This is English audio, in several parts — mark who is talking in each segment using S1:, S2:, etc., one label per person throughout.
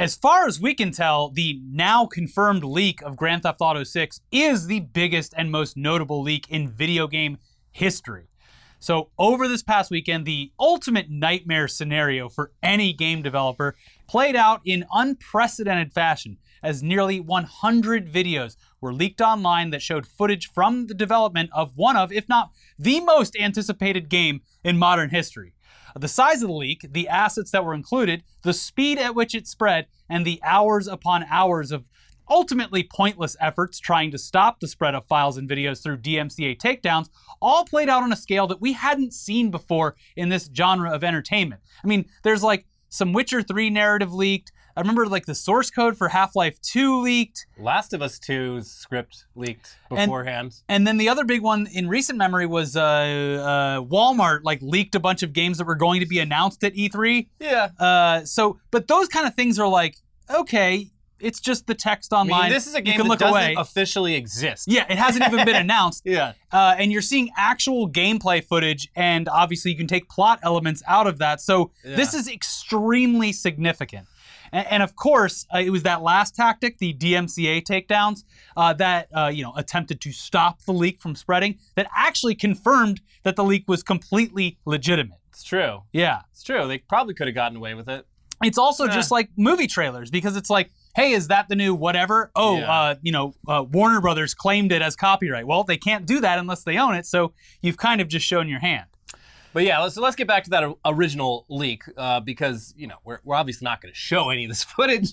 S1: As far as we can tell, the now confirmed leak of Grand Theft Auto 6 is the biggest and most notable leak in video game history. So, over this past weekend, the ultimate nightmare scenario for any game developer played out in unprecedented fashion as nearly 100 videos were leaked online that showed footage from the development of one of, if not the most anticipated game in modern history. The size of the leak, the assets that were included, the speed at which it spread, and the hours upon hours of ultimately pointless efforts trying to stop the spread of files and videos through DMCA takedowns all played out on a scale that we hadn't seen before in this genre of entertainment. I mean, there's like some Witcher 3 narrative leaked. I remember like the source code for Half Life 2 leaked.
S2: Last of Us 2's script leaked beforehand.
S1: And then the other big one in recent memory was uh, uh, Walmart like leaked a bunch of games that were going to be announced at E3.
S2: yeah.
S1: Uh, so, but those kind of things are like, okay, it's just the text
S2: I
S1: online.
S2: mean, this is a
S1: You
S2: game
S1: can
S2: that
S1: look
S2: doesn't
S1: away.
S2: officially exist.
S1: yeah, it hasn't even been announced.
S2: Yeah.
S1: Uh, and you're seeing actual gameplay footage, and obviously you can take plot elements out of that. So this is extremely significant. And, and of course, uh, it was that last tactic, the DMCA takedowns, uh, that uh, you know attempted to stop the leak from spreading, that actually confirmed that the leak was completely legitimate.
S2: It's true.
S1: Yeah.
S2: It's true. They probably could have gotten away with it.
S1: It's also just like movie trailers because it's like, hey, is that the new whatever? Oh,
S2: Yeah.
S1: uh, you know, uh, Warner Brothers claimed it as copyright. Well, they can't do that unless they own it. So you've kind of just shown your hand.
S2: But yeah, let's, so let's get back to that original leak uh, because, you know, we're, we're obviously not going to show any of this footage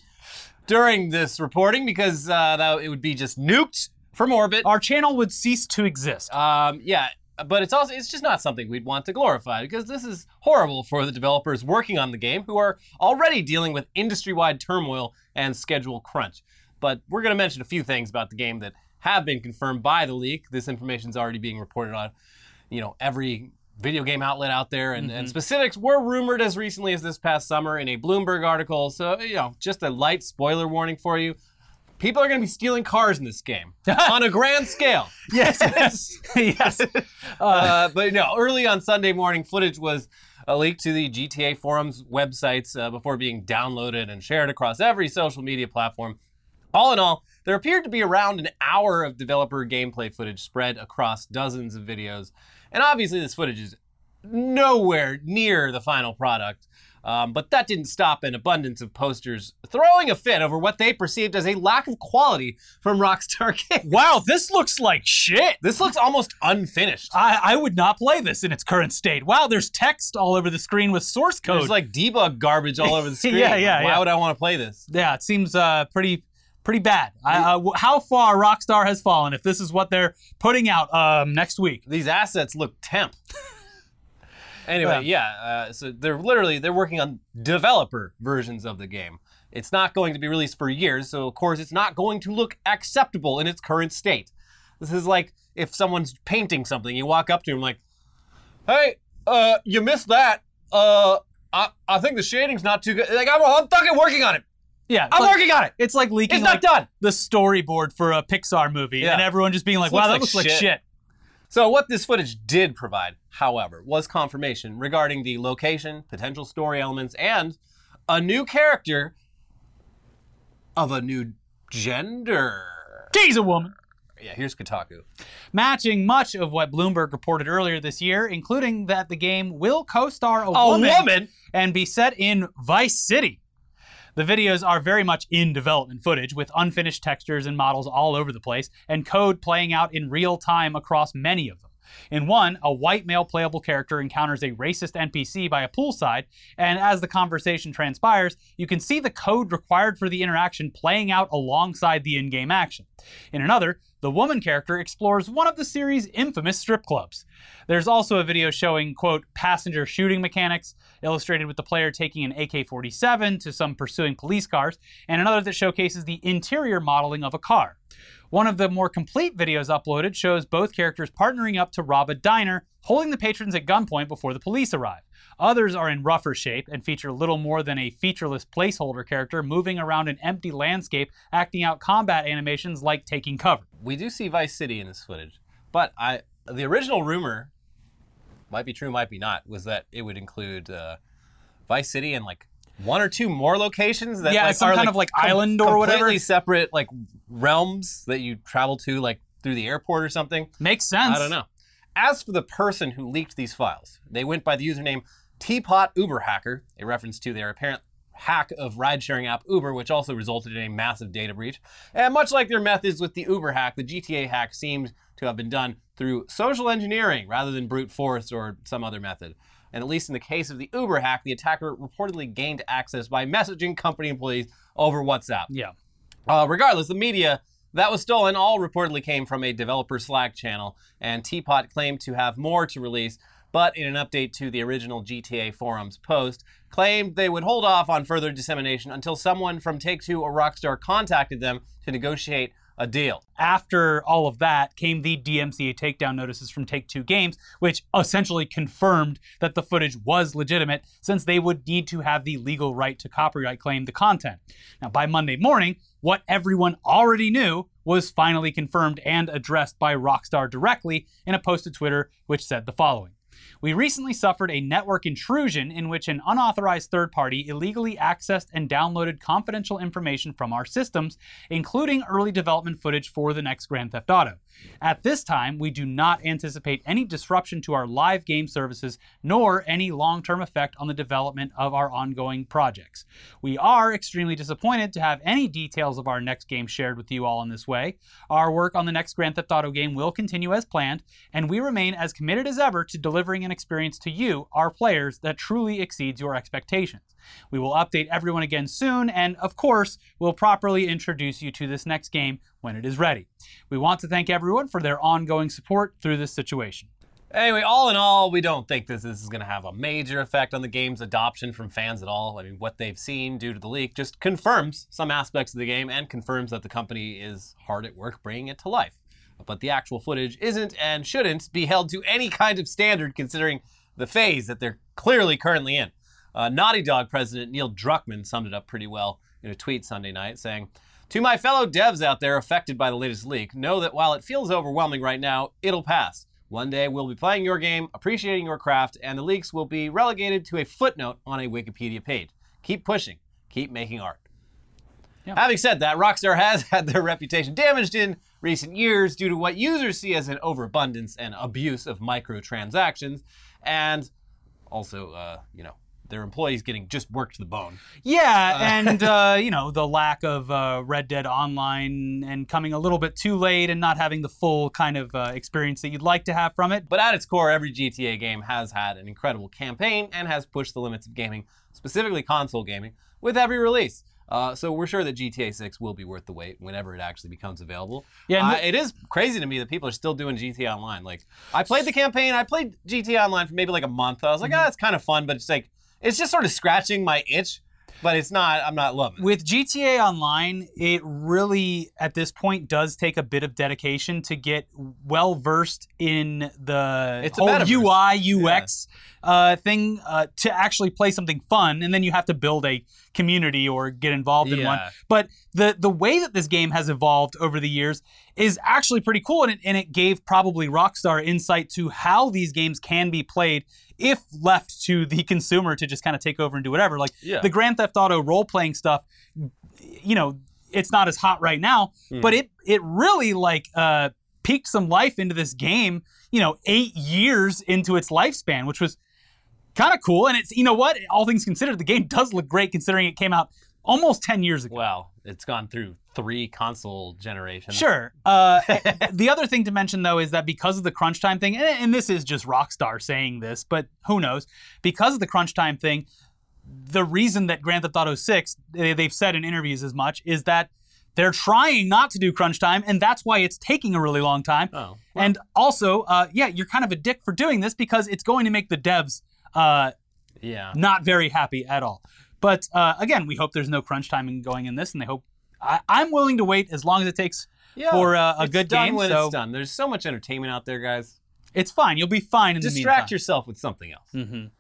S2: during this reporting because uh, that, it would be just nuked from orbit.
S1: Our channel would cease to exist.
S2: Um, yeah, but it's also it's just not something we'd want to glorify because this is horrible for the developers working on the game who are already dealing with industry-wide turmoil and schedule crunch. But we're going to mention a few things about the game that have been confirmed by the leak. This information is already being reported on, you know, every video game outlet out there, and, and specifics were rumored as recently as this past summer in a Bloomberg article. So you know, just a light spoiler warning for you. People are going to be stealing cars in this game on a grand scale.
S1: yes, yes.
S2: Uh, but no, early on Sunday morning, footage was uh, leaked to the GTA forums websites uh, before being downloaded and shared across every social media platform. All in all, there appeared to be around an hour of developer gameplay footage spread across dozens of videos. And obviously, this footage is nowhere near the final product. Um, but that didn't stop an abundance of posters throwing a fit over what they perceived as a lack of quality from Rockstar Games.
S1: wow, this looks like shit.
S2: This looks almost unfinished.
S1: I, I would not play this in its current state. Wow, there's text all over the screen with source code.
S2: There's like debug garbage all over the screen.
S1: Yeah, yeah,
S2: Like, Why
S1: yeah.
S2: would I want to play this?
S1: yeah, it seems uh, pretty pretty bad. I, uh, how far Rockstar has fallen if this is what they're putting out um, next week?
S2: These assets look temp. anyway, yeah. uh, so they're literally they're working on developer versions of the game. It's not going to be released for years, so of course it's not going to look acceptable in its current state. This is like if someone's painting something, you walk up to him like, "Hey, uh, you missed that. Uh, I, I think the shading's not too good. Like I'm, I'm fucking working on it.
S1: Yeah,
S2: I'm
S1: like,
S2: working on it.
S1: It's like leaking
S2: It's not
S1: like,
S2: done."
S1: the storyboard for a Pixar movie,
S2: Yeah.
S1: and everyone just being like, "Wow, that looks like
S2: shit."
S1: shit."
S2: So, what this footage did provide, however, was confirmation regarding the location, potential story elements, and a new character of a new gender.
S1: She's a woman.
S2: Yeah, here's Kotaku.
S1: Matching much of what Bloomberg reported earlier this year, including that the game will co-star a,
S2: A
S1: woman,
S2: woman?
S1: and be set in Vice City. The videos are very much in development footage with unfinished textures and models all over the place and code playing out in real time across many of them. In one, a white male playable character encounters a racist NPC by a poolside, and as the conversation transpires, you can see the code required for the interaction playing out alongside the in game action. In another, the woman character explores one of the series' infamous strip clubs. There's also a video showing, quote, passenger shooting mechanics, illustrated with the player taking an AK 47 to some pursuing police cars, and another that showcases the interior modeling of a car. One of the more complete videos uploaded shows both characters partnering up to rob a diner, holding the patrons at gunpoint before the police arrive. Others are in rougher shape and feature little more than a featureless placeholder character moving around an empty landscape, acting out combat animations like taking cover.
S2: We do see Vice City in this footage, but I the original rumor might be true, might be not, was that it would include uh, Vice City and like one or two more locations that
S1: Yeah,
S2: like,
S1: some
S2: are,
S1: kind of, like, island or whatever.
S2: completely separate like realms that you travel to like through the airport or something.
S1: Makes sense.
S2: I don't know. As for the person who leaked these files, they went by the username Teapot Uber Hacker, a reference to their apparent hack of ride-sharing app Uber, which also resulted in a massive data breach. And much like their methods with the Uber hack, the GTA hack seemed to have been done through social engineering rather than brute force or some other method. And at least in the case of the Uber hack, the attacker reportedly gained access by messaging company employees over WhatsApp.
S1: Yeah.
S2: Uh, regardless, the media that was stolen all reportedly came from a developer Slack channel, and Teapot claimed to have more to release, but in an update to the original GTA forums post, claimed they would hold off on further dissemination until someone from Take Two or Rockstar contacted them to negotiate a deal.
S1: After all of that came the DMCA takedown notices from Take Two Games, which essentially confirmed that the footage was legitimate since they would need to have the legal right to copyright claim the content. Now, by Monday morning, what everyone already knew was finally confirmed and addressed by Rockstar directly in a post to Twitter, which said the following. We recently suffered a network intrusion in which an unauthorized third party illegally accessed and downloaded confidential information from our systems, including early development footage for the next Grand Theft Auto. At this time, we do not anticipate any disruption to our live game services nor any long term effect on the development of our ongoing projects. We are extremely disappointed to have any details of our next game shared with you all in this way. Our work on the next Grand Theft Auto game will continue as planned, and we remain as committed as ever to delivering an experience to you, our players, that truly exceeds your expectations. We will update everyone again soon, and of course, we'll properly introduce you to this next game when it is ready. We want to thank everyone for their ongoing support through this situation.
S2: Anyway, all in all, we don't think this, this is going to have a major effect on the game's adoption from fans at all. I mean, what they've seen due to the leak just confirms some aspects of the game and confirms that the company is hard at work bringing it to life. But the actual footage isn't and shouldn't be held to any kind of standard considering the phase that they're clearly currently in. Uh, Naughty Dog president Neil Druckmann summed it up pretty well in a tweet Sunday night, saying, To my fellow devs out there affected by the latest leak, know that while it feels overwhelming right now, it'll pass. One day we'll be playing your game, appreciating your craft, and the leaks will be relegated to a footnote on a Wikipedia page. Keep pushing, keep making art.
S1: Yeah.
S2: Having said that, Rockstar has had their reputation damaged in recent years due to what users see as an overabundance and abuse of microtransactions, and also, uh, you know, their employees getting just worked to the bone.
S1: Yeah, and uh, you know the lack of uh, Red Dead Online and coming a little bit too late and not having the full kind of uh, experience that you'd like to have from it.
S2: But at its core, every GTA game has had an incredible campaign and has pushed the limits of gaming, specifically console gaming, with every release. Uh, so we're sure that GTA 6 will be worth the wait whenever it actually becomes available.
S1: Yeah,
S2: Uh, it is crazy to me that people are still doing GTA Online. Like, I played the campaign, I played GTA Online for maybe like a month. I was like,
S1: Mm-hmm.
S2: ah, it's kind of fun, but it's like, it's just sort of scratching my itch, but it's not, I'm not loving it.
S1: With GTA Online, it really, at this point, does take a bit of dedication to get well versed in the
S2: It's
S1: whole. UI, UX uh, thing uh, to actually play something fun. And then you have to build a community or get involved in one. But the, the way that this game has evolved over the years is actually pretty cool. And it, and it gave probably Rockstar insight to how these games can be played if left to the consumer to just kind of take over and do whatever. Like
S2: Yeah.
S1: the Grand Theft Auto role playing stuff, you know, it's not as hot right now,
S2: Hmm.
S1: but it it really like uh peaked some life into this game, you know, 8 years into its lifespan, which was kind of cool and it's you know what, all things considered the game does look great considering it came out almost 10 years ago.
S2: Well, it's gone through three console generations.
S1: Sure. Uh, the other thing to mention, though, is that because of the crunch time thing, and, and this is just Rockstar saying this, but who knows? Because of the crunch time thing, the reason that Grand Theft Auto 6, they- they've said in interviews as much, is that they're trying not to do crunch time, and that's why it's taking a really long time.
S2: Oh.
S1: and also, uh, yeah, you're kind of a dick for doing this because it's going to make the devs uh,
S2: Yeah.
S1: not very happy at all. But uh, again, we hope there's no crunch time going in this, and they hope. I, I'm willing to wait as long as it takes
S2: Yeah.
S1: for uh, a good
S2: done
S1: game.
S2: when
S1: so
S2: it's done. There's so much entertainment out there, guys.
S1: it's fine. You'll be fine in the
S2: Distract
S1: meantime.
S2: yourself with something else.
S1: Mhm.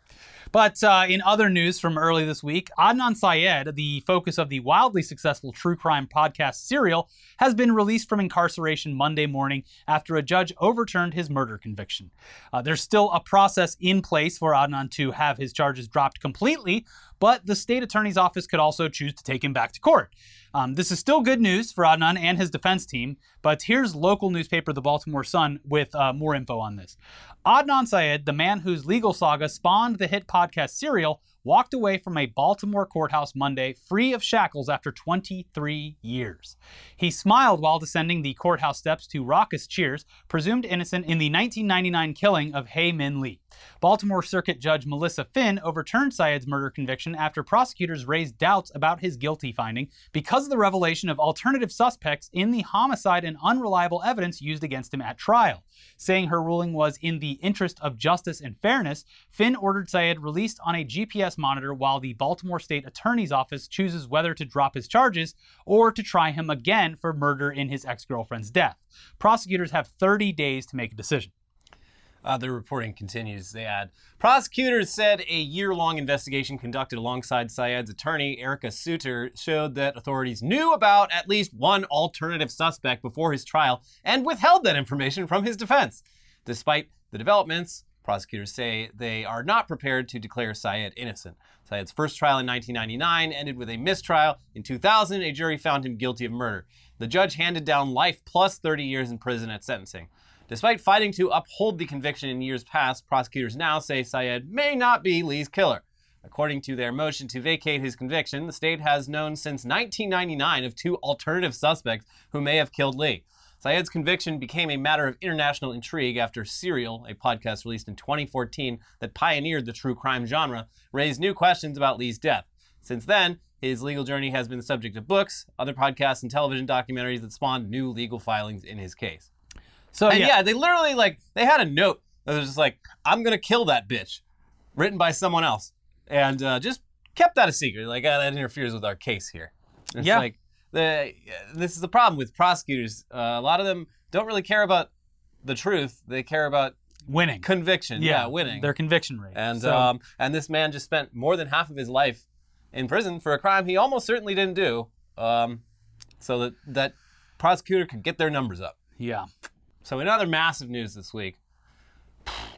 S1: But uh, in other news from early this week, Adnan Syed, the focus of the wildly successful true crime podcast Serial, has been released from incarceration Monday morning after a judge overturned his murder conviction. Uh, there's still a process in place for Adnan to have his charges dropped completely, but the state attorney's office could also choose to take him back to court. Um, this is still good news for Adnan and his defense team, but here's local newspaper The Baltimore Sun with uh, more info on this. Adnan Syed, the man whose legal saga spawned the hit podcast Serial, walked away from a Baltimore courthouse Monday free of shackles after 23 years. He smiled while descending the courthouse steps to raucous cheers, presumed innocent in the 1999 killing of Hae Min Lee. Baltimore Circuit Judge Melissa Phinn overturned Syed's murder conviction after prosecutors raised doubts about his guilty finding because of the revelation of alternative suspects in the homicide and unreliable evidence used against him at trial. Saying her ruling was in the interest of justice and fairness, Phinn ordered Syed released on a GPS monitor while the Baltimore State Attorney's Office chooses whether to drop his charges or to try him again for murder in his ex girlfriend's death. Prosecutors have 30 days to make a decision.
S2: Uh, the reporting continues. They add prosecutors said a year long investigation conducted alongside Syed's attorney, Erica Suter, showed that authorities knew about at least one alternative suspect before his trial and withheld that information from his defense. Despite the developments, prosecutors say they are not prepared to declare Syed innocent. Syed's first trial in 1999 ended with a mistrial. In 2000, a jury found him guilty of murder. The judge handed down life plus 30 years in prison at sentencing. Despite fighting to uphold the conviction in years past, prosecutors now say Syed may not be Lee's killer. According to their motion to vacate his conviction, the state has known since 1999 of two alternative suspects who may have killed Lee. Syed's conviction became a matter of international intrigue after Serial, a podcast released in 2014 that pioneered the true crime genre, raised new questions about Lee's death. Since then, his legal journey has been the subject of books, other podcasts, and television documentaries that spawned new legal filings in his case.
S1: So,
S2: And
S1: yeah.
S2: yeah. they literally like they had a note that was just like, "I'm gonna kill that bitch," written by someone else, and uh, just kept that a secret. Like uh, that interferes with our case here. It's
S1: Yeah.
S2: like the this is the problem with prosecutors. Uh, a lot of them don't really care about the truth; they care about
S1: winning.
S2: conviction. Yeah, winning.
S1: Their conviction rate.
S2: and
S1: So-
S2: um, and this man just spent more than half of his life in prison for a crime he almost certainly didn't do. Um, so that that prosecutor could get their numbers up.
S1: yeah.
S2: So, in other massive news this week,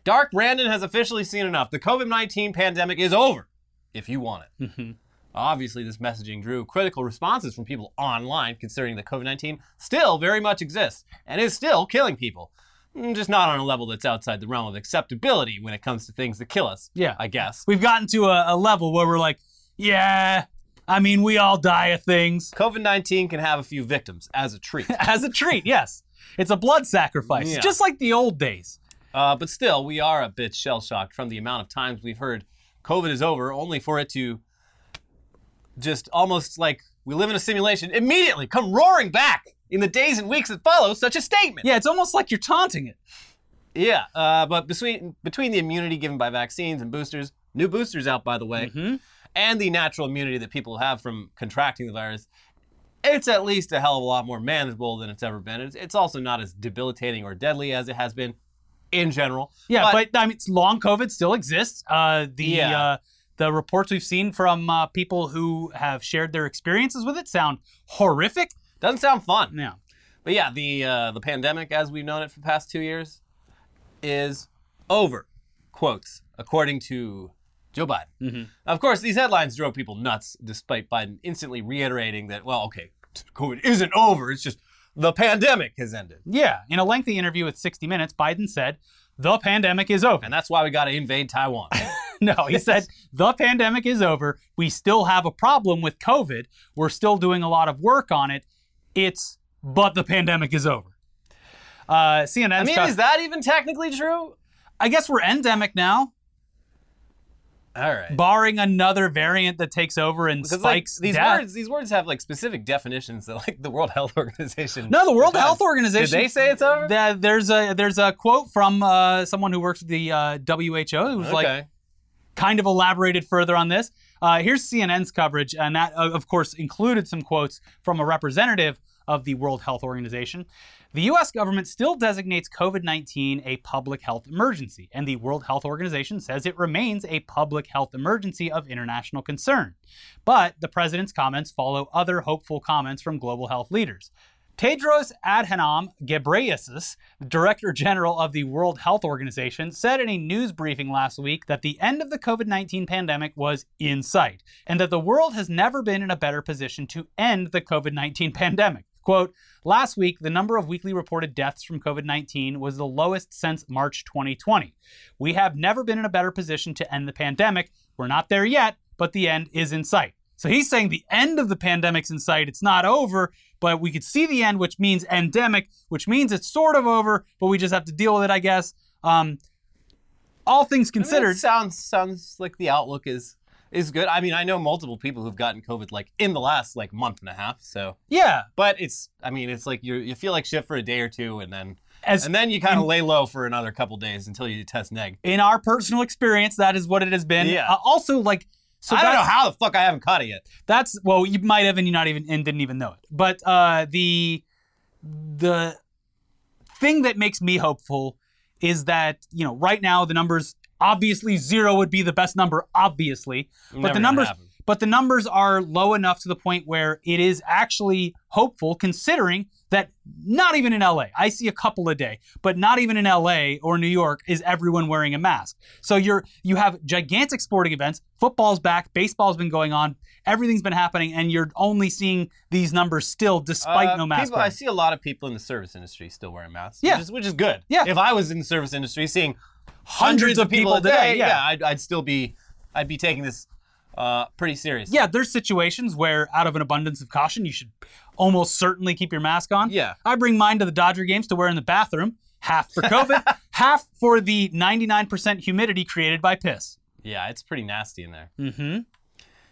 S2: Dark Brandon has officially seen enough. The COVID 19 pandemic is over, if you want it.
S1: Mhm.
S2: Obviously, this messaging drew critical responses from people online, considering that COVID 19 still very much exists and is still killing people. Mm, Just not on a level that's outside the realm of acceptability when it comes to things that kill us,
S1: Yeah.
S2: I guess.
S1: We've gotten to a, a level where we're like, yeah, I mean, we all die of things.
S2: COVID 19 can have a few victims as a treat.
S1: As a treat, yes. It's a blood sacrifice,
S2: Yeah.
S1: just like the old days.
S2: Uh, but still, we are a bit shell shocked from the amount of times we've heard COVID is over, only for it to just almost like we live in a simulation immediately come roaring back in the days and weeks that follow such a statement.
S1: Yeah, it's almost like you're taunting it.
S2: Yeah, uh, but between between the immunity given by vaccines and boosters, new boosters out by the way,
S1: Mhm.
S2: and the natural immunity that people have from contracting the virus, it's at least a hell of a lot more manageable than it's ever been. It's, it's also not as debilitating or deadly as it has been in general.
S1: Yeah, but, I mean, it's- long COVID still exists. Uh, the
S2: Yeah.
S1: uh, the reports we've seen from uh, people who have shared their experiences with it sound horrific.
S2: doesn't sound fun.
S1: Yeah.
S2: But yeah, the uh, the pandemic, as we've known it for the past two years, is over. Quotes according to Joe Biden.
S1: Mhm.
S2: Of course, these headlines drove people nuts, despite Biden instantly reiterating that, well, okay, COVID isn't over. It's just the pandemic has ended,
S1: Yeah. In a lengthy interview with 60 Minutes, Biden said, "The pandemic is over."
S2: and that's why we got to invade Taiwan.
S1: No, he said the pandemic is over. We still have a problem with COVID. We're still doing a lot of work on it. It's but the pandemic is over. Uh, CNN's
S2: I mean, is that even technically true?
S1: I guess we're endemic now,
S2: All right.
S1: barring another variant that takes over and
S2: Because like
S1: spikes
S2: these
S1: death.
S2: words, these words have like specific definitions that like the World Health Organization.
S1: No, the World
S2: defines.
S1: Health Organization.
S2: Did they say it's over?
S1: That there's a there's a quote from uh, someone who works with the uh, WHO who's like
S2: okay.
S1: kind of elaborated further on this. Uh, here's CNN's coverage, and that, uh, of course, included some quotes from a representative of the World Health Organization. The U.S. government still designates COVID 19 a public health emergency, and the World Health Organization says it remains a public health emergency of international concern. But the president's comments follow other hopeful comments from global health leaders. Tedros Adhanom Ghebreyesus, Director General of the World Health Organization, said in a news briefing last week that the end of the COVID 19 pandemic was in sight and that the world has never been in a better position to end the COVID 19 pandemic. Quote, last week, the number of weekly reported deaths from COVID 19 was the lowest since March 2020. We have never been in a better position to end the pandemic. We're not there yet, but the end is in sight. So he's saying the end of the pandemic's in sight. It's not over, but we could see the end, which means endemic, which means it's sort of over, but we just have to deal with it, I guess. Um, all things
S2: I mean,
S1: considered,
S2: sounds sounds like the outlook is is good. I mean, I know multiple people who've gotten COVID like in the last like month and a half. So,
S1: yeah,
S2: but it's I mean, it's like you you feel like shit for a day or two, and then
S1: as
S2: and then you kind of lay low for another couple days until you test neg.
S1: in our personal experience, that is what it has been.
S2: Yeah.
S1: Uh, also, like, so
S2: I don't know how the fuck I haven't caught it yet.
S1: That's well, you might have, and you not even and didn't even know it. But uh, the the thing that makes me hopeful is that you know right now the numbers obviously zero would be the best number, obviously, but the numbers
S2: happen.
S1: but the numbers are low enough to the point where it is actually hopeful considering that not even in LA, I see a couple a day, but not even in LA or New York is everyone wearing a mask. So you're you have gigantic sporting events, football's back, baseball's been going on, everything's been happening, and you're only seeing these numbers still despite
S2: Uh,
S1: no mask.
S2: people- I see a lot of people in the service industry still wearing masks.
S1: Yeah.
S2: which is, which is good.
S1: Yeah.
S2: If I was in the service industry, seeing
S1: Hundreds of people
S2: a
S1: a day, yeah.
S2: yeah, I'd, I'd still be, I'd be taking this uh, pretty serious.
S1: yeah, there's situations where out of an abundance of caution, you should almost certainly keep your mask on.
S2: Yeah.
S1: I bring mine to the Dodger games to wear in the bathroom, half for COVID, half for the 99% humidity created by piss.
S2: Yeah, it's pretty nasty in there.
S1: Mm-hmm.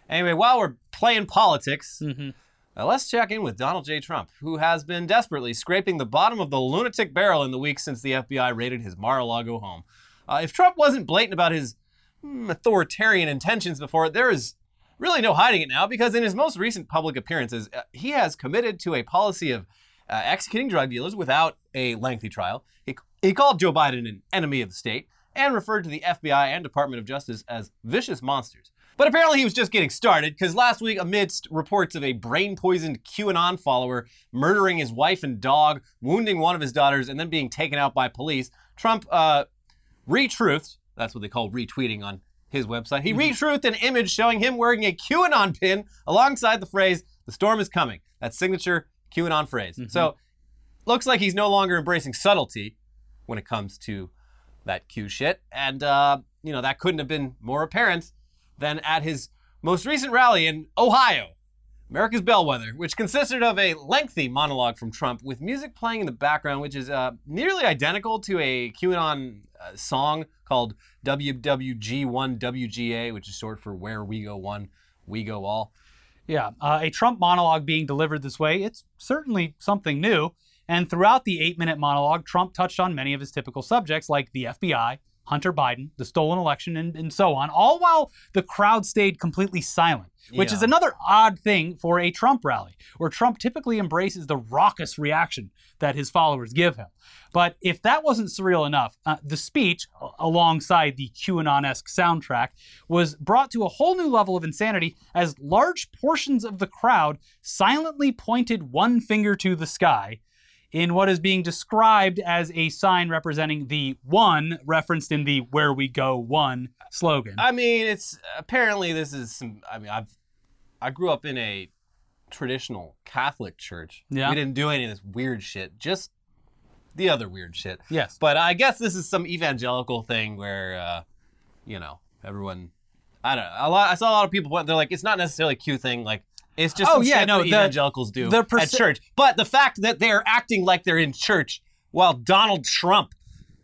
S2: Anyway, while we're playing politics,
S1: Mm-hmm.
S2: uh, let's check in with Donald J. Trump, who has been desperately scraping the bottom of the lunatic barrel in the week since the FBI raided his Mar-a-Lago home. Uh, if Trump wasn't blatant about his mm, authoritarian intentions before, there is really no hiding it now because in his most recent public appearances, uh, he has committed to a policy of uh, executing drug dealers without a lengthy trial. He, he called Joe Biden an enemy of the state and referred to the FBI and Department of Justice as vicious monsters. But apparently he was just getting started because last week, amidst reports of a brain poisoned QAnon follower murdering his wife and dog, wounding one of his daughters, and then being taken out by police, Trump uh, retruthed, that's what they call retweeting on his website. He retruthed an image showing him wearing a QAnon pin alongside the phrase, the storm is coming. That signature QAnon phrase. So looks like he's no longer embracing subtlety when it comes to that Q shit. And, uh, you know, that couldn't have been more apparent than at his most recent rally in Ohio, America's Bellwether, which consisted of a lengthy monologue from Trump with music playing in the background, which is uh, nearly identical to a QAnon song called WWG1WGA, which is short for Where We Go One, We Go All.
S1: Yeah, uh, a Trump monologue being delivered this way, it's certainly something new. And throughout the eight minute monologue, Trump touched on many of his typical subjects like the FBI, Hunter Biden, the stolen election, and, and so on, all while the crowd stayed completely silent, which is another odd thing for a Trump rally, where Trump typically embraces the raucous reaction that his followers give him. But if that wasn't surreal enough, uh, the speech, alongside the QAnon esque soundtrack, was brought to a whole new level of insanity as large portions of the crowd silently pointed one finger to the sky in what is being described as a sign representing the one referenced in the Where We Go One slogan.
S2: I mean, it's apparently this is some. I mean, I've I grew up in a traditional Catholic church.
S1: Yeah.
S2: we didn't do any of this weird shit. Just the other weird shit.
S1: yes.
S2: But I guess this is some evangelical thing where, uh, you know, everyone. I don't know. A lot, I saw a lot of people. They're like, it's not necessarily a Q thing. Like, it's just
S1: Oh, yeah, no, the-
S2: evangelicals do
S1: the
S2: at church. But the fact that they're acting like they're in church while Donald Trump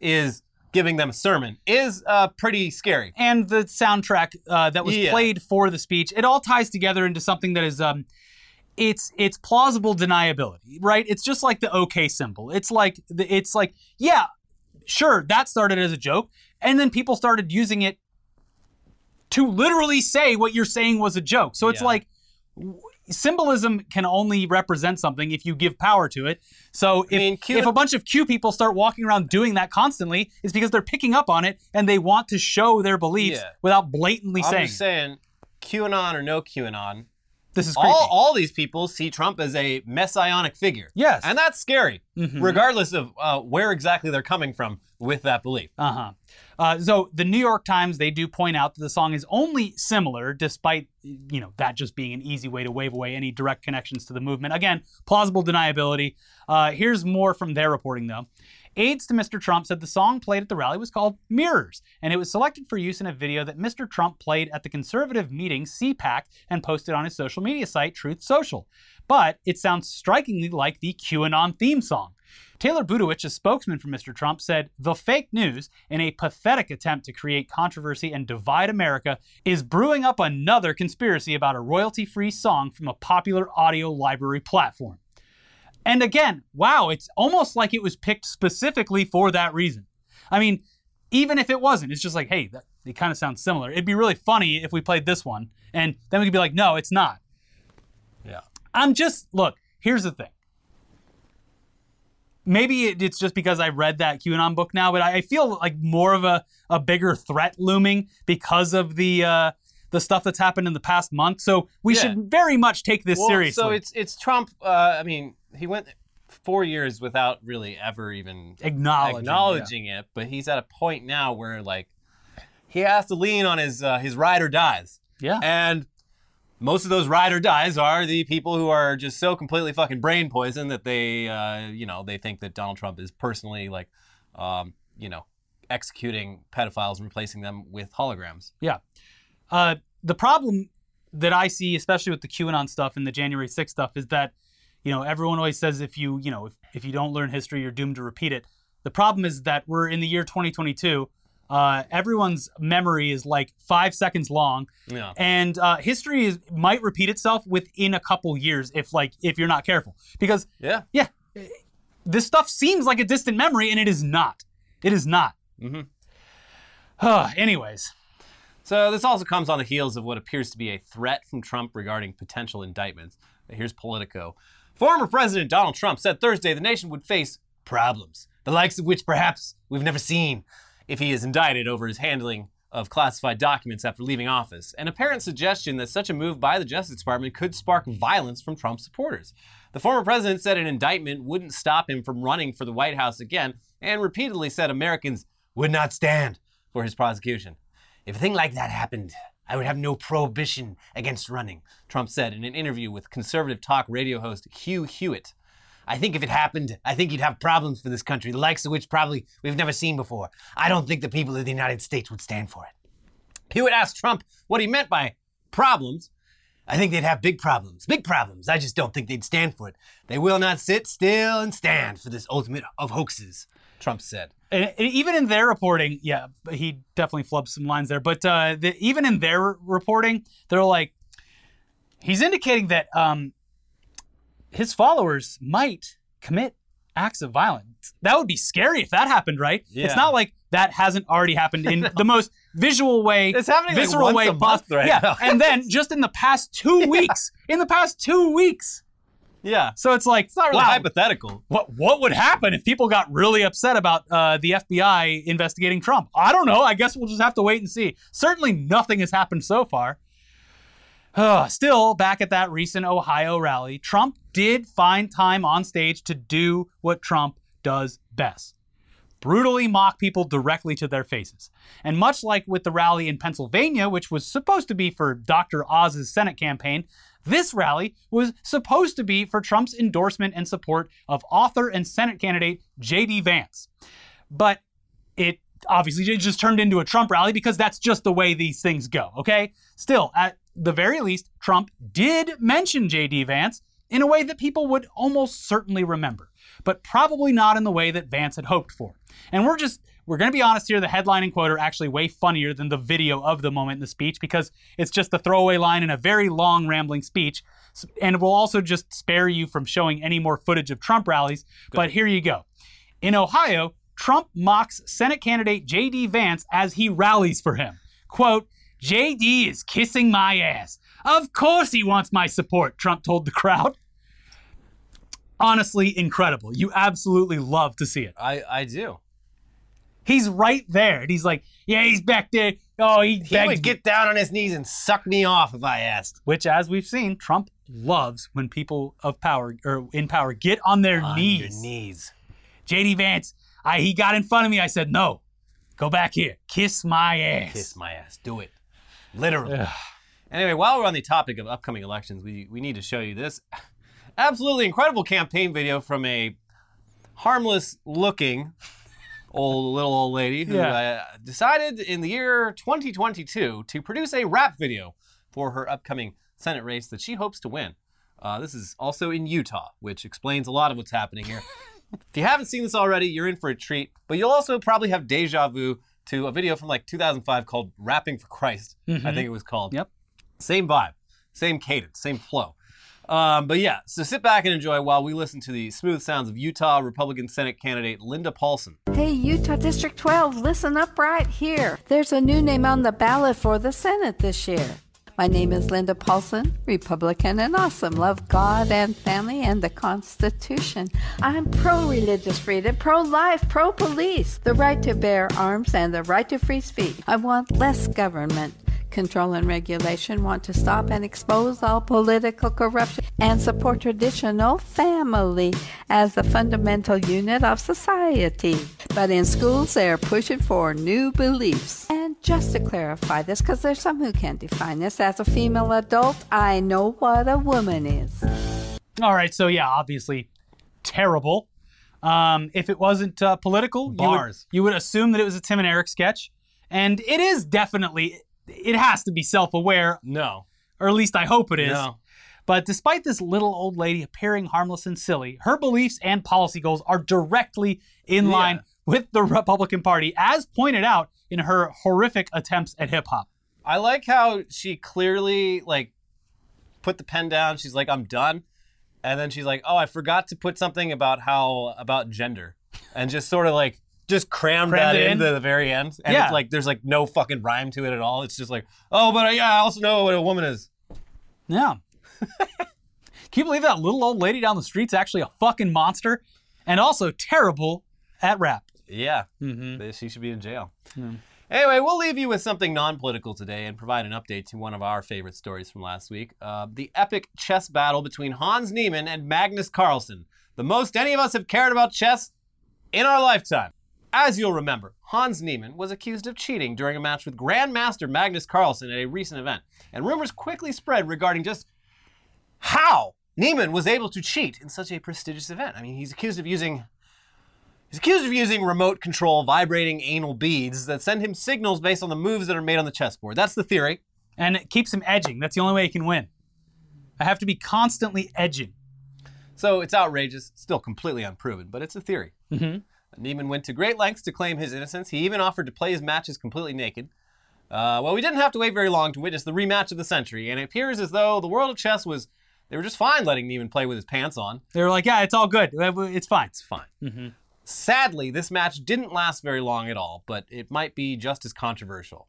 S2: is giving them a sermon is uh, pretty scary.
S1: and the soundtrack uh, that was
S2: Yeah.
S1: played for the speech it all ties together into something that is um it's it's plausible deniability right it's just like the okay symbol it's like the, it's like yeah sure that started as a joke and then people started using it to literally say what you're saying was a joke so it's
S2: Yeah.
S1: like symbolism can only represent something if you give power to it so if,
S2: mean, Q-
S1: if a bunch of q people start walking around doing that constantly it's because they're picking up on it and they want to show their beliefs
S2: Yeah.
S1: without blatantly
S2: I'm
S1: saying
S2: just saying, QAnon or no QAnon,
S1: This is creepy.
S2: all, all these people see Trump as a messianic figure.
S1: Yes.
S2: And that's scary,
S1: Mhm.
S2: regardless of uh, where exactly they're coming from with that belief.
S1: Uh-huh. Uh, so the New York Times they do point out that the song is only similar, despite you know that just being an easy way to wave away any direct connections to the movement. Again, plausible deniability. Uh, here's more from their reporting though. Aides to Mr. Trump said the song played at the rally was called Mirrors, and it was selected for use in a video that Mr. Trump played at the conservative meeting CPAC and posted on his social media site Truth Social. But it sounds strikingly like the QAnon theme song. Taylor Budowich, a spokesman for Mr. Trump, said the fake news, in a pathetic attempt to create controversy and divide America, is brewing up another conspiracy about a royalty free song from a popular audio library platform. And again, wow, it's almost like it was picked specifically for that reason. I mean, even if it wasn't, it's just like, hey, that, it kind of sounds similar. It'd be really funny if we played this one, and then we could be like, no, it's not.
S2: Yeah.
S1: I'm just look. Here's the thing. Maybe it's just because I read that QAnon book now, but I, feel like more of a, a bigger threat looming because of the uh, the stuff that's happened in the past month. So we
S2: Yeah.
S1: should very much take this
S2: Well,
S1: seriously.
S2: So it's it's Trump. Uh, I mean, he went four years without really ever even
S1: acknowledging.
S2: acknowledging it, but he's at a point now where like he has to lean on his uh, his ride or dies,
S1: Yeah.
S2: and most of those ride or dies are the people who are just so completely fucking brain poisoned that they, uh, you know, they think that Donald Trump is personally like, um, you know, executing pedophiles and replacing them with holograms.
S1: Yeah. Uh, the problem that I see, especially with the QAnon stuff and the January 6th stuff, is that, you know, everyone always says if you, you know, if, if you don't learn history, you're doomed to repeat it. The problem is that we're in the year 2022. Uh, everyone's memory is like five seconds long,
S2: Yeah.
S1: and uh, history is might repeat itself within a couple years if like if you're not careful. Because
S2: Yeah.
S1: yeah, this stuff seems like a distant memory, and it is not. It is not.
S2: Mhm.
S1: anyways,
S2: So this also comes on the heels of what appears to be a threat from Trump regarding potential indictments. Here's Politico. Former President Donald Trump said Thursday the nation would face problems, the likes of which perhaps we've never seen, if he is indicted over his handling of classified documents after leaving office. An apparent suggestion that such a move by the Justice Department could spark violence from Trump supporters. The former president said an indictment wouldn't stop him from running for the White House again, and repeatedly said Americans would not stand for his prosecution. If a thing like that happened, I would have no prohibition against running, Trump said in an interview with conservative talk radio host Hugh Hewitt. I think if it happened, I think you'd have problems for this country, the likes of which probably we've never seen before. I don't think the people of the United States would stand for it. He would ask Trump what he meant by problems. I think they'd have big problems. Big problems. I just don't think they'd stand for it. They will not sit still and stand for this ultimate of hoaxes, Trump said.
S1: And, even in their reporting, yeah, he definitely flubbed some lines there. But uh, the, even in their reporting, they're like, he's indicating that um, his followers might commit acts of violence. That would be scary if that happened, right?
S2: Yeah.
S1: It's not like that hasn't already happened in the most visual way,
S2: It's happening like
S1: visceral
S2: once
S1: way
S2: a month
S1: possible.
S2: right
S1: yeah,
S2: now.
S1: and then just in the past two weeks, in the past two weeks.
S2: Yeah.
S1: So it's like,
S2: It's not really
S1: wow,
S2: hypothetical.
S1: what what would happen if people got really upset about uh, the FBI investigating Trump? I don't know. I guess we'll just have to wait and see. Certainly, nothing has happened so far. Still, back at that recent Ohio rally, Trump did find time on stage to do what Trump does best brutally mock people directly to their faces. And much like with the rally in Pennsylvania, which was supposed to be for Dr. Oz's Senate campaign, this rally was supposed to be for Trump's endorsement and support of author and Senate candidate J.D. Vance. But it obviously it just turned into a Trump rally because that's just the way these things go, okay? Still, at the very least, Trump did mention J.D. Vance in a way that people would almost certainly remember, but probably not in the way that Vance had hoped for. And we're just we're going to be honest here, the headline and quote are actually way funnier than the video of the moment in the speech because it's just a throwaway line in a very long, rambling speech. And we'll also just spare you from showing any more footage of Trump rallies. But here you go. In Ohio, Trump mocks Senate candidate J.D. Vance as he rallies for him. Quote, JD is kissing my ass. Of course he wants my support, Trump told the crowd. Honestly, incredible. You absolutely love to see it.
S2: I, I do.
S1: He's right there. And he's like, yeah, he's back there Oh, he,
S2: He would
S1: me.
S2: get down on his knees and suck me off if I asked.
S1: Which, as we've seen, Trump loves when people of power or in power get on their
S2: On
S1: knees.
S2: your knees.
S1: JD Vance, I he got in front of me. I said, no, go back here, kiss my ass.
S2: Kiss my ass. Do it. Literally. Anyway, while we're on the topic of upcoming elections, we, we need to show you this absolutely incredible campaign video from a harmless looking old little old lady who
S1: Yeah.
S2: uh, decided in the year 2022 to produce a rap video for her upcoming Senate race that she hopes to win. Uh, this is also in Utah, which explains a lot of what's happening here. if you haven't seen this already, you're in for a treat, but you'll also probably have deja vu to a video from like 2005 called Rapping for Christ, I think it was called.
S1: Yep.
S2: Same vibe, same cadence, same flow. Um, but yeah, so sit back and enjoy while we listen to the smooth sounds of Utah Republican Senate candidate Linda Paulson.
S3: Hey, Utah District 12, listen up right here. There's a new name on the ballot for the Senate this year. My name is Linda Paulson, Republican and awesome. Love God and family and the Constitution. I'm pro religious freedom, pro life, pro police, the right to bear arms, and the right to free speech. I want less government control and regulation want to stop and expose all political corruption and support traditional family as the fundamental unit of society. But in schools, they're pushing for new beliefs. And just to clarify this, because there's some who can't define this, as a female adult, I know what a woman is.
S1: All right, so yeah, obviously terrible. Um, if it wasn't uh, political, you would,
S2: Bars.
S1: you would assume that it was a Tim and Eric sketch, and it is definitely. It has to be self-aware,
S2: No.
S1: or at least I hope it is.
S2: No.
S1: But despite this little old lady appearing harmless and silly, her beliefs and policy goals are directly in
S2: Yeah.
S1: line with the Republican Party, as pointed out in her horrific attempts at hip hop.
S2: I like how she clearly like put the pen down. She's like, I'm done. And then she's like, Oh, I forgot to put something about how about gender. And just sort of like just crammed,
S1: Crammed
S2: that
S1: in.
S2: into the very end. And
S1: Yeah.
S2: it's like there's like no fucking rhyme to it at all. It's just like, oh, but I, yeah, I also know what a woman is.
S1: Yeah. Can you believe that little old lady down the street's actually a fucking monster and also terrible at rap?
S2: Yeah.
S1: Mm-hmm.
S2: She should be in jail.
S1: Yeah.
S2: Anyway, we'll leave you with something non political today and provide an update to one of our favorite stories from last week uh, the epic chess battle between Hans Niemann and Magnus Carlsen. The most any of us have cared about chess in our lifetime. As you'll remember, Hans Niemann was accused of cheating during a match with Grandmaster Magnus Carlsen at a recent event, and rumors quickly spread regarding just how Niemann was able to cheat in such a prestigious event. I mean, he's accused of using He's accused of using remote control vibrating anal beads that send him signals based on the moves that are made on the chessboard. That's the theory.
S1: And it keeps him edging. That's the only way he can win. I have to be constantly edging.
S2: So it's outrageous, still completely unproven, but it's a theory.
S1: Mhm.
S2: Niemann went to great lengths to claim his innocence. He even offered to play his matches completely naked. Uh, well, we didn't have to wait very long to witness the rematch of the century, and it appears as though the world of chess was, they were just fine letting Niemann play with his pants on.
S1: They were like, yeah, it's all good. It's fine.
S2: It's fine.
S1: hmm
S2: Sadly, this match didn't last very long at all, but it might be just as controversial.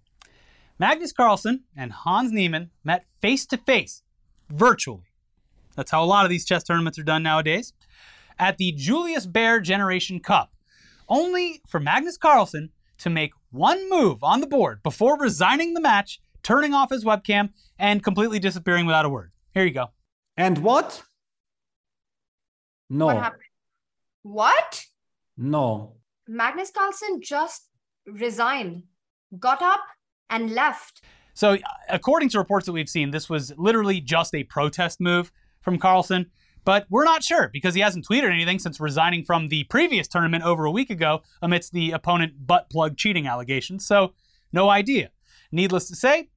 S1: Magnus Carlsen and Hans Niemann met face to face, virtually. That's how a lot of these chess tournaments are done nowadays. At the Julius Baer Generation Cup, only for Magnus Carlsen to make one move on the board before resigning the match, turning off his webcam, and completely disappearing without a word. Here you go.
S4: And what? No,
S5: What happened? What?
S4: No.
S5: Magnus Carlsen just resigned, got up, and left.
S1: So, according to reports that we've seen, this was literally just a protest move from Carlsen. But we're not sure because he hasn't tweeted anything since resigning from the previous tournament over a week ago amidst the opponent butt plug cheating allegations. So, no idea. Needless to say,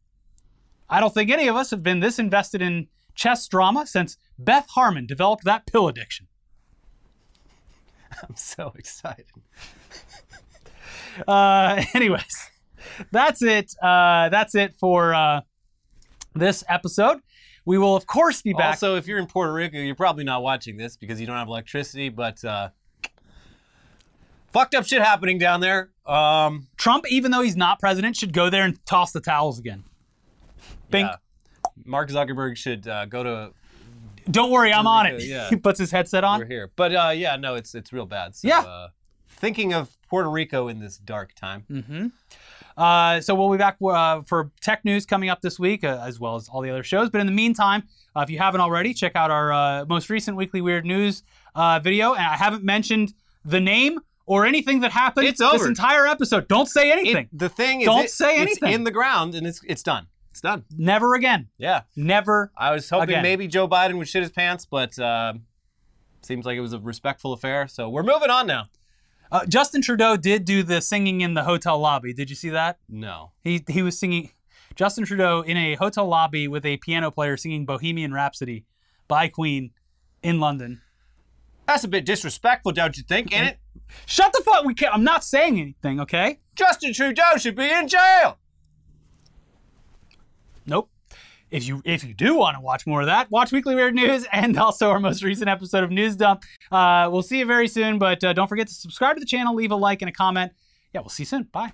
S1: I don't think any of us have been this invested in chess drama since Beth Harmon developed that pill addiction.
S2: I'm so excited.
S1: Uh, anyways, that's it. Uh, that's it for uh, this episode. We will, of course, be back.
S2: Also, if you're in Puerto Rico, you're probably not watching this because you don't have electricity, but uh, fucked up shit happening down there. Um,
S1: Trump, even though he's not president, should go there and toss the towels again. Bink.
S2: yeah. Mark Zuckerberg should uh, go to.
S1: Don't worry, I'm on it.
S2: Yeah.
S1: he puts his headset on.
S2: We're here, but uh, yeah, no, it's it's real bad. So,
S1: Yeah.
S2: Uh, thinking of Puerto Rico in this dark time.
S1: hmm Uh, so we'll be back uh, for tech news coming up this week, uh, as well as all the other shows. But in the meantime, uh, if you haven't already, check out our uh, most recent weekly weird news uh, video. And I haven't mentioned the name or anything that happened
S2: It's
S1: this
S2: over.
S1: entire episode. Don't say anything.
S2: It, the thing is,
S1: Don't
S2: it-
S1: say
S2: it's
S1: anything.
S2: in the ground, and it's it's done. It's done.
S1: Never again.
S2: Yeah.
S1: Never.
S2: I was hoping
S1: Again.
S2: maybe Joe Biden would shit his pants, but uh, seems like it was a respectful affair. So we're moving on now.
S1: Uh, Justin Trudeau did do the singing in the hotel lobby. Did you see that?
S2: No.
S1: He he was singing Justin Trudeau in a hotel lobby with a piano player singing Bohemian Rhapsody by Queen in London.
S2: That's a bit disrespectful, don't you think? Ain't it?
S1: Shut the fuck. We can't. I'm not saying anything. Okay.
S2: Justin Trudeau should be in jail.
S1: Nope. If you if you do want to watch more of that, watch Weekly Weird News and also our most recent episode of News Dump. Uh, we'll see you very soon, but uh, don't forget to subscribe to the channel, leave a like and a comment. Yeah, we'll see you soon. Bye.